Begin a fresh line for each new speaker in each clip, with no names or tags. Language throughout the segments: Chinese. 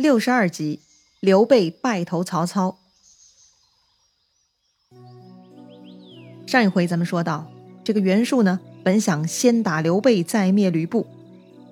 六十二集，刘备拜投曹操。上一回咱们说到，这个袁术呢，本想先打刘备，再灭吕布。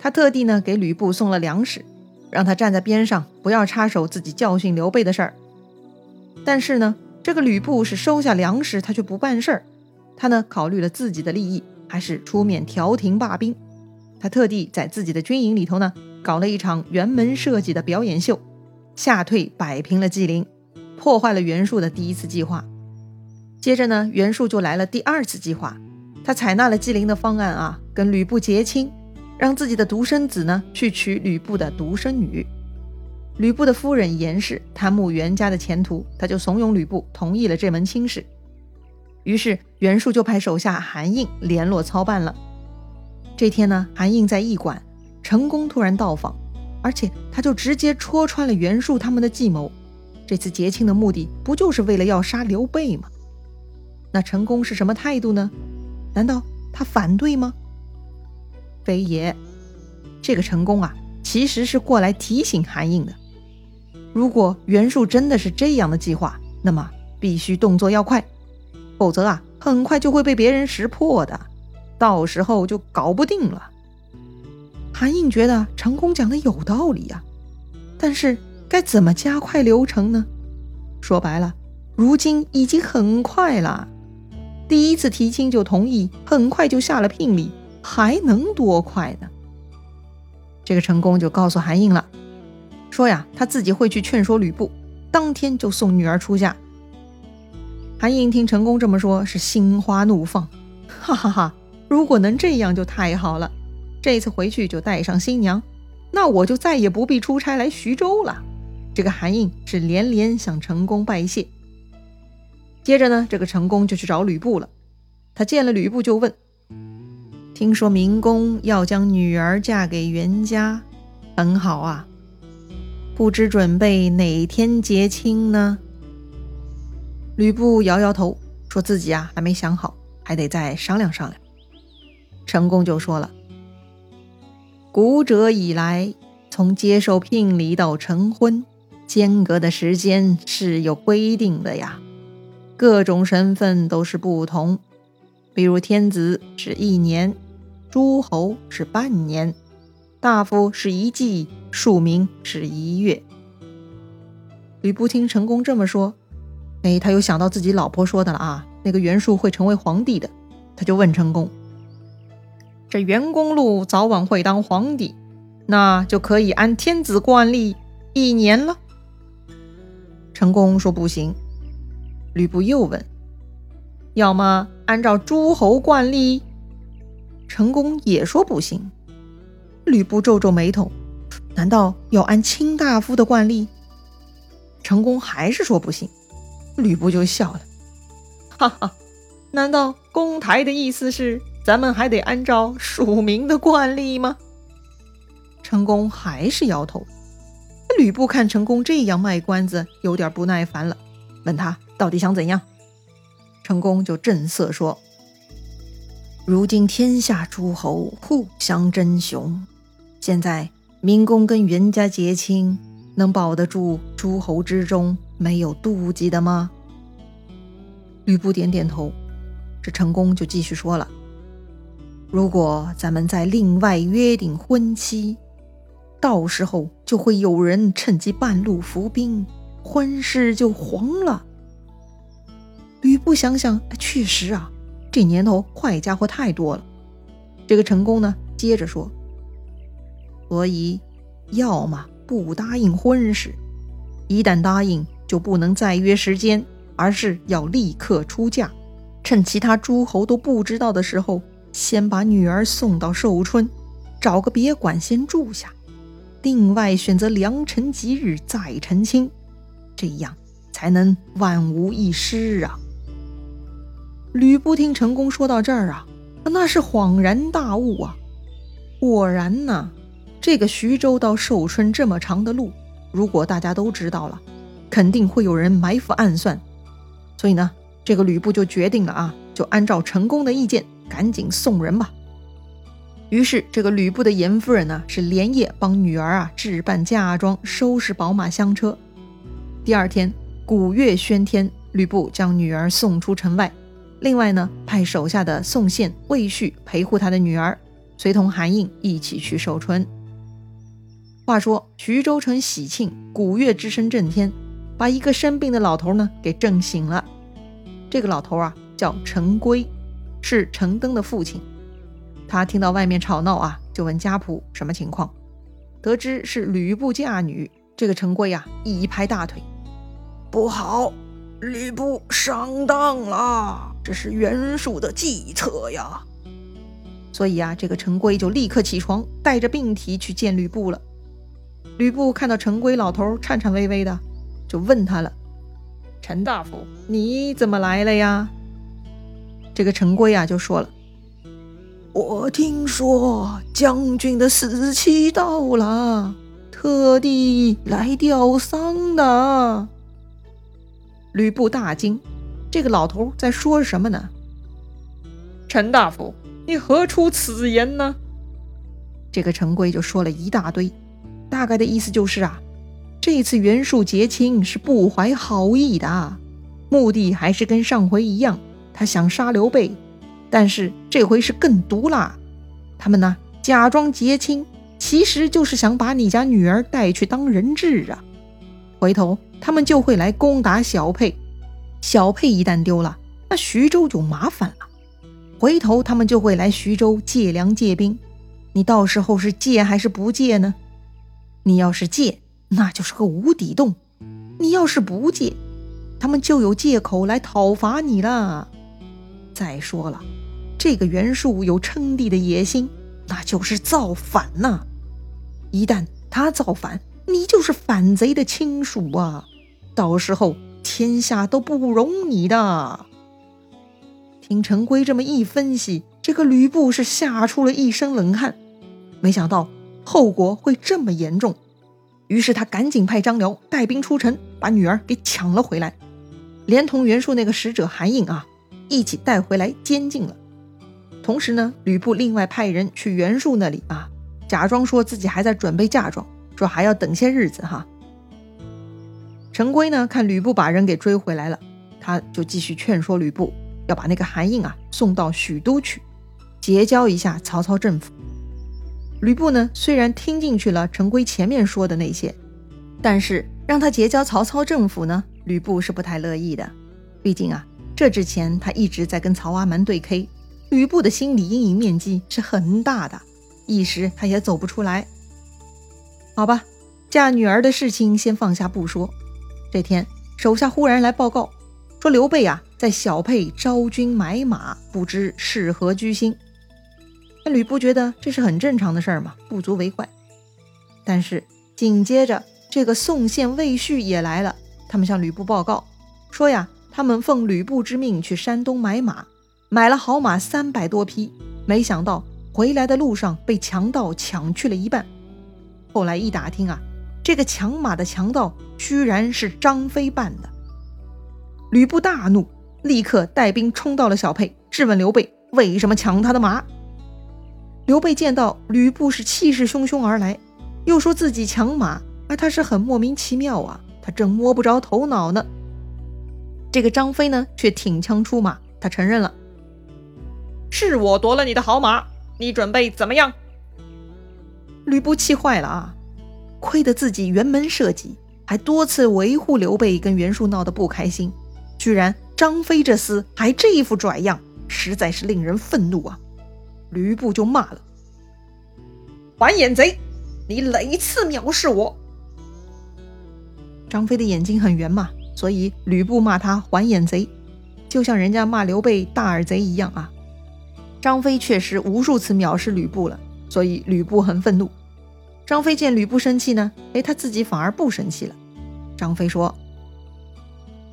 他特地呢给吕布送了粮食，让他站在边上，不要插手自己教训刘备的事儿。但是呢，这个吕布是收下粮食，他却不办事儿。他呢考虑了自己的利益，还是出面调停罢兵。他特地在自己的军营里头呢。搞了一场辕门设计的表演秀，吓退摆平了纪灵，破坏了袁术的第一次计划。接着呢，袁术就来了第二次计划，他采纳了纪灵的方案啊，跟吕布结亲，让自己的独生子呢去娶吕布的独生女。吕布的夫人严氏贪慕袁家的前途，他就怂恿吕布同意了这门亲事。于是袁术就派手下韩印联络操办了。这天呢，韩印在驿馆。成功突然到访，而且他就直接戳穿了袁术他们的计谋。这次结亲的目的不就是为了要杀刘备吗？那成功是什么态度呢？难道他反对吗？非也，这个成功啊，其实是过来提醒韩印的。如果袁术真的是这样的计划，那么必须动作要快，否则啊，很快就会被别人识破的，到时候就搞不定了。韩印觉得成功讲的有道理呀，但是该怎么加快流程呢？说白了，如今已经很快了，第一次提亲就同意，很快就下了聘礼，还能多快呢？这个成功就告诉韩印了，说呀，他自己会去劝说吕布，当天就送女儿出嫁。韩印听成功这么说，是心花怒放，哈哈哈！如果能这样就太好了。这次回去就带上新娘，那我就再也不必出差来徐州了。这个韩印是连连向成功拜谢。接着呢，这个成功就去找吕布了。他见了吕布就问：“听说明公要将女儿嫁给袁家，很好啊，不知准备哪天结亲呢？”吕布摇摇头，说自己啊还没想好，还得再商量商量。成功就说了。古者以来，从接受聘礼到成婚，间隔的时间是有规定的呀。各种身份都是不同，比如天子是一年，诸侯是半年，大夫是一季，庶民是一月。吕布听成功这么说，哎，他又想到自己老婆说的了啊，那个袁术会成为皇帝的，他就问成功。这袁公路早晚会当皇帝，那就可以按天子惯例一年了。成功说不行。吕布又问：“要么按照诸侯惯例？”成功也说不行。吕布皱皱眉头：“难道要按卿大夫的惯例？”成功还是说不行。吕布就笑了：“哈哈，难道公台的意思是？”咱们还得按照署名的惯例吗？成功还是摇头。吕布看成功这样卖关子，有点不耐烦了，问他到底想怎样。成功就正色说：“如今天下诸侯互相争雄，现在明公跟袁家结亲，能保得住诸侯之中没有妒忌的吗？”吕布点点头。这成功就继续说了。如果咱们再另外约定婚期，到时候就会有人趁机半路伏兵，婚事就黄了。吕布想想，确实啊，这年头坏家伙太多了。这个陈宫呢，接着说，所以要么不答应婚事，一旦答应就不能再约时间，而是要立刻出嫁，趁其他诸侯都不知道的时候。先把女儿送到寿春，找个别馆先住下，另外选择良辰吉日再成亲，这样才能万无一失啊！吕布听成功说到这儿啊，那是恍然大悟啊！果然呐，这个徐州到寿春这么长的路，如果大家都知道了，肯定会有人埋伏暗算，所以呢，这个吕布就决定了啊，就按照成功的意见。赶紧送人吧！于是这个吕布的严夫人呢，是连夜帮女儿啊置办嫁妆，收拾宝马香车。第二天，鼓乐喧天，吕布将女儿送出城外。另外呢，派手下的宋宪、魏续陪护他的女儿，随同韩印一起去守春。话说徐州城喜庆，鼓乐之声震天，把一个生病的老头呢给震醒了。这个老头啊叫陈规，是陈登的父亲。他听到外面吵闹啊，就问家仆什么情况。得知是吕布嫁女，这个陈规啊一拍大腿。
不好，吕布上当了，这是袁术的计策呀！
所以啊，这个陈规就立刻起床，带着病体去见吕布了。吕布看到陈规老头颤颤巍巍的，就问他了：“陈大夫，你怎么来了呀？”这个陈规啊就说了：“
我听说将军的死期到了，特地来吊丧的。”
吕布大惊，这个老头在说什么呢？陈大夫，你何出此言呢？这个陈规就说了一大堆，大概的意思就是啊，这次袁术结亲是不怀好意的，目的还是跟上回一样，他想杀刘备，但是这回是更毒辣，他们呢假装结亲，其实就是想把你家女儿带去当人质啊，回头。他们就会来攻打小沛，小沛一旦丢了，那徐州就麻烦了。回头他们就会来徐州借粮借兵，你到时候是借还是不借呢？你要是借，那就是个无底洞；你要是不借，他们就有借口来讨伐你了。再说了，这个袁术有称帝的野心，那就是造反呐！一旦他造反，你就是反贼的亲属啊！到时候天下都不容你的。听陈规这么一分析，这个吕布是吓出了一身冷汗，没想到后果会这么严重。于是他赶紧派张辽带兵出城，把女儿给抢了回来，连同袁术那个使者韩印啊，一起带回来监禁了。同时呢，吕布另外派人去袁术那里啊，假装说自己还在准备嫁妆。说还要等些日子哈。陈规呢，看吕布把人给追回来了，他就继续劝说吕布要把那个韩印啊送到许都去，结交一下曹操政府。吕布呢，虽然听进去了陈规前面说的那些，但是让他结交曹操政府呢，吕布是不太乐意的。毕竟啊，这之前他一直在跟曹阿瞒对 K，吕布的心理阴影面积是很大的，一时他也走不出来。好吧，嫁女儿的事情先放下不说。这天，手下忽然来报告，说刘备啊在小沛招军买马，不知是何居心。那吕布觉得这是很正常的事儿嘛，不足为怪。但是紧接着，这个宋宪、魏续也来了，他们向吕布报告说呀，他们奉吕布之命去山东买马，买了好马三百多匹，没想到回来的路上被强盗抢去了一半。后来一打听啊，这个抢马的强盗居然是张飞扮的。吕布大怒，立刻带兵冲到了小沛，质问刘备为什么抢他的马。刘备见到吕布是气势汹汹而来，又说自己抢马，而他是很莫名其妙啊，他正摸不着头脑呢。这个张飞呢，却挺枪出马，他承认了，是我夺了你的好马，你准备怎么样？吕布气坏了啊！亏得自己辕门射戟，还多次维护刘备跟袁术闹得不开心，居然张飞这厮还这一副拽样，实在是令人愤怒啊！吕布就骂了：“还眼贼，你哪一次藐视我？”张飞的眼睛很圆嘛，所以吕布骂他还眼贼，就像人家骂刘备大耳贼一样啊！张飞确实无数次藐视吕布了。所以吕布很愤怒，张飞见吕布生气呢，哎，他自己反而不生气了。张飞说：“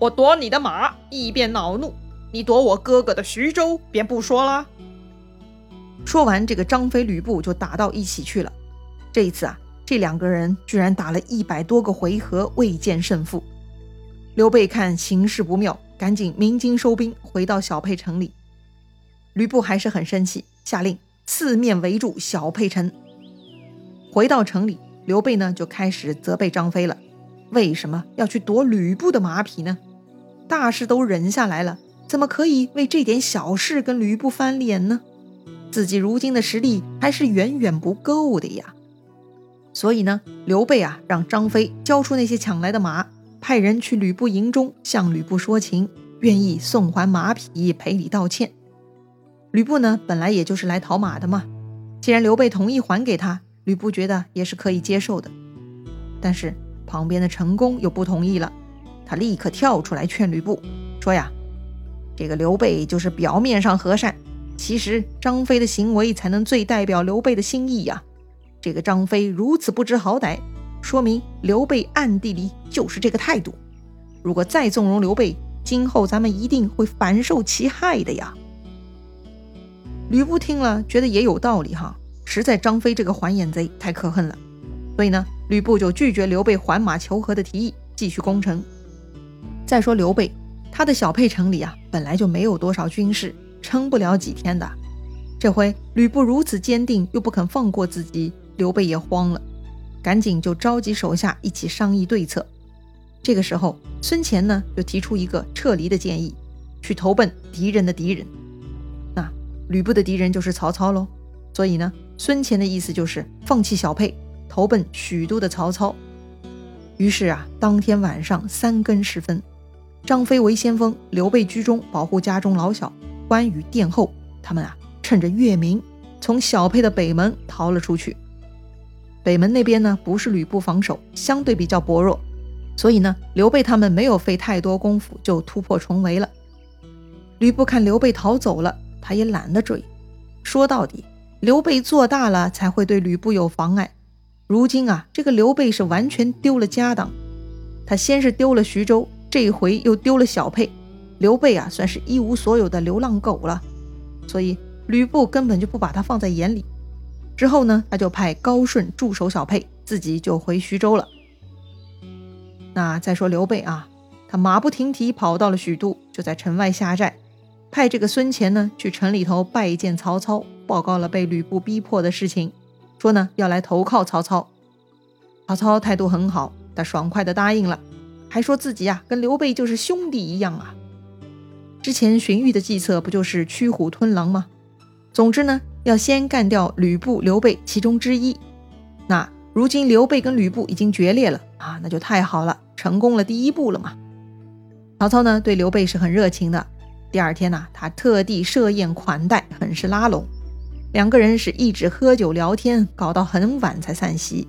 我夺你的马，一便恼怒；你夺我哥哥的徐州，便不说了。”说完，这个张飞、吕布就打到一起去了。这一次啊，这两个人居然打了一百多个回合，未见胜负。刘备看形势不妙，赶紧鸣金收兵，回到小沛城里。吕布还是很生气，下令。四面围住小沛城。回到城里，刘备呢就开始责备张飞了：为什么要去夺吕布的马匹呢？大事都忍下来了，怎么可以为这点小事跟吕布翻脸呢？自己如今的实力还是远远不够的呀。所以呢，刘备啊，让张飞交出那些抢来的马，派人去吕布营中向吕布说情，愿意送还马匹赔礼道歉。吕布呢，本来也就是来讨马的嘛，既然刘备同意还给他，吕布觉得也是可以接受的。但是旁边的陈宫又不同意了，他立刻跳出来劝吕布说呀：“这个刘备就是表面上和善，其实张飞的行为才能最代表刘备的心意呀。”这个张飞如此不知好歹，说明刘备暗地里就是这个态度。如果再纵容刘备，今后咱们一定会反受其害的呀。吕布听了，觉得也有道理哈，实在张飞这个还眼贼太可恨了，所以呢，吕布就拒绝刘备还马求和的提议，继续攻城。再说刘备，他的小沛城里啊，本来就没有多少军士，撑不了几天的。这回吕布如此坚定，又不肯放过自己。刘备也慌了，赶紧就召集手下一起商议对策。这个时候，孙乾呢就提出一个撤离的建议，去投奔敌人的敌人。那吕布的敌人就是曹操喽。所以呢，孙乾的意思就是放弃小沛，投奔许都的曹操。于是啊，当天晚上三更时分，张飞为先锋，刘备居中保护家中老小，关羽殿后。他们啊，趁着月明，从小沛的北门逃了出去。北门那边呢，不是吕布防守，相对比较薄弱，所以呢，刘备他们没有费太多功夫就突破重围了。吕布看刘备逃走了，他也懒得追。说到底，刘备做大了才会对吕布有妨碍。如今啊，这个刘备是完全丢了家当，他先是丢了徐州，这一回又丢了小沛，刘备啊，算是一无所有的流浪狗了。所以吕布根本就不把他放在眼里。之后呢，他就派高顺驻守小沛，自己就回徐州了。那再说刘备啊，他马不停蹄跑到了许都，就在城外下寨，派这个孙乾呢去城里头拜见曹操，报告了被吕布逼迫的事情，说呢要来投靠曹操。曹操态度很好，他爽快的答应了，还说自己呀跟刘备就是兄弟一样啊。之前荀彧的计策不就是驱虎吞狼吗？总之呢。要先干掉吕布、刘备其中之一。那如今刘备跟吕布已经决裂了啊，那就太好了，成功了第一步了嘛。曹操呢对刘备是很热情的。第二天呢，他特地设宴款待，很是拉拢。两个人是一直喝酒聊天，搞到很晚才散席。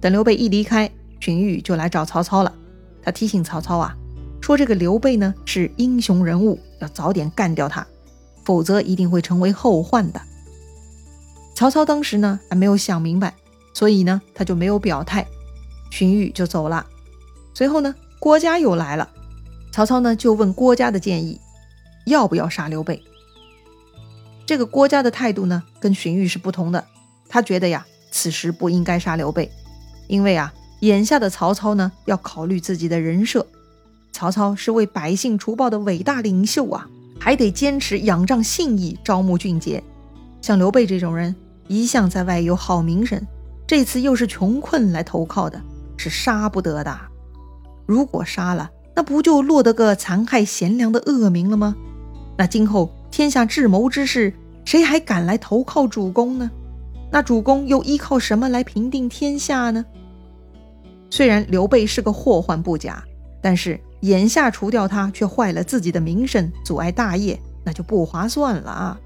等刘备一离开，荀彧就来找曹操了。他提醒曹操啊，说这个刘备呢是英雄人物，要早点干掉他。否则一定会成为后患的。曹操当时呢还没有想明白，所以呢他就没有表态，荀彧就走了。随后呢郭嘉又来了，曹操呢就问郭嘉的建议，要不要杀刘备？这个郭嘉的态度呢跟荀彧是不同的，他觉得呀此时不应该杀刘备，因为啊眼下的曹操呢要考虑自己的人设，曹操是为百姓除暴的伟大领袖啊。还得坚持仰仗信义，招募俊杰。像刘备这种人，一向在外有好名声，这次又是穷困来投靠的，是杀不得的。如果杀了，那不就落得个残害贤良的恶名了吗？那今后天下智谋之士，谁还敢来投靠主公呢？那主公又依靠什么来平定天下呢？虽然刘备是个祸患不假，但是。眼下除掉他，却坏了自己的名声，阻碍大业，那就不划算了啊！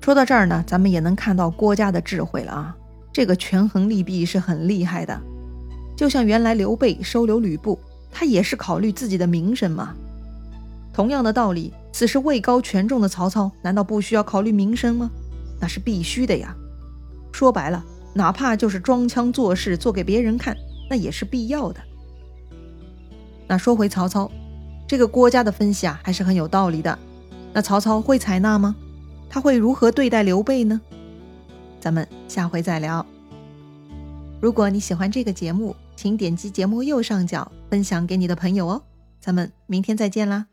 说到这儿呢，咱们也能看到郭嘉的智慧了啊！这个权衡利弊是很厉害的。就像原来刘备收留吕布，他也是考虑自己的名声嘛。同样的道理，此时位高权重的曹操，难道不需要考虑名声吗？那是必须的呀！说白了，哪怕就是装腔作势做给别人看，那也是必要的。那说回曹操，这个郭嘉的分析啊，还是很有道理的。那曹操会采纳吗？他会如何对待刘备呢？咱们下回再聊。如果你喜欢这个节目，请点击节目右上角分享给你的朋友哦。咱们明天再见啦！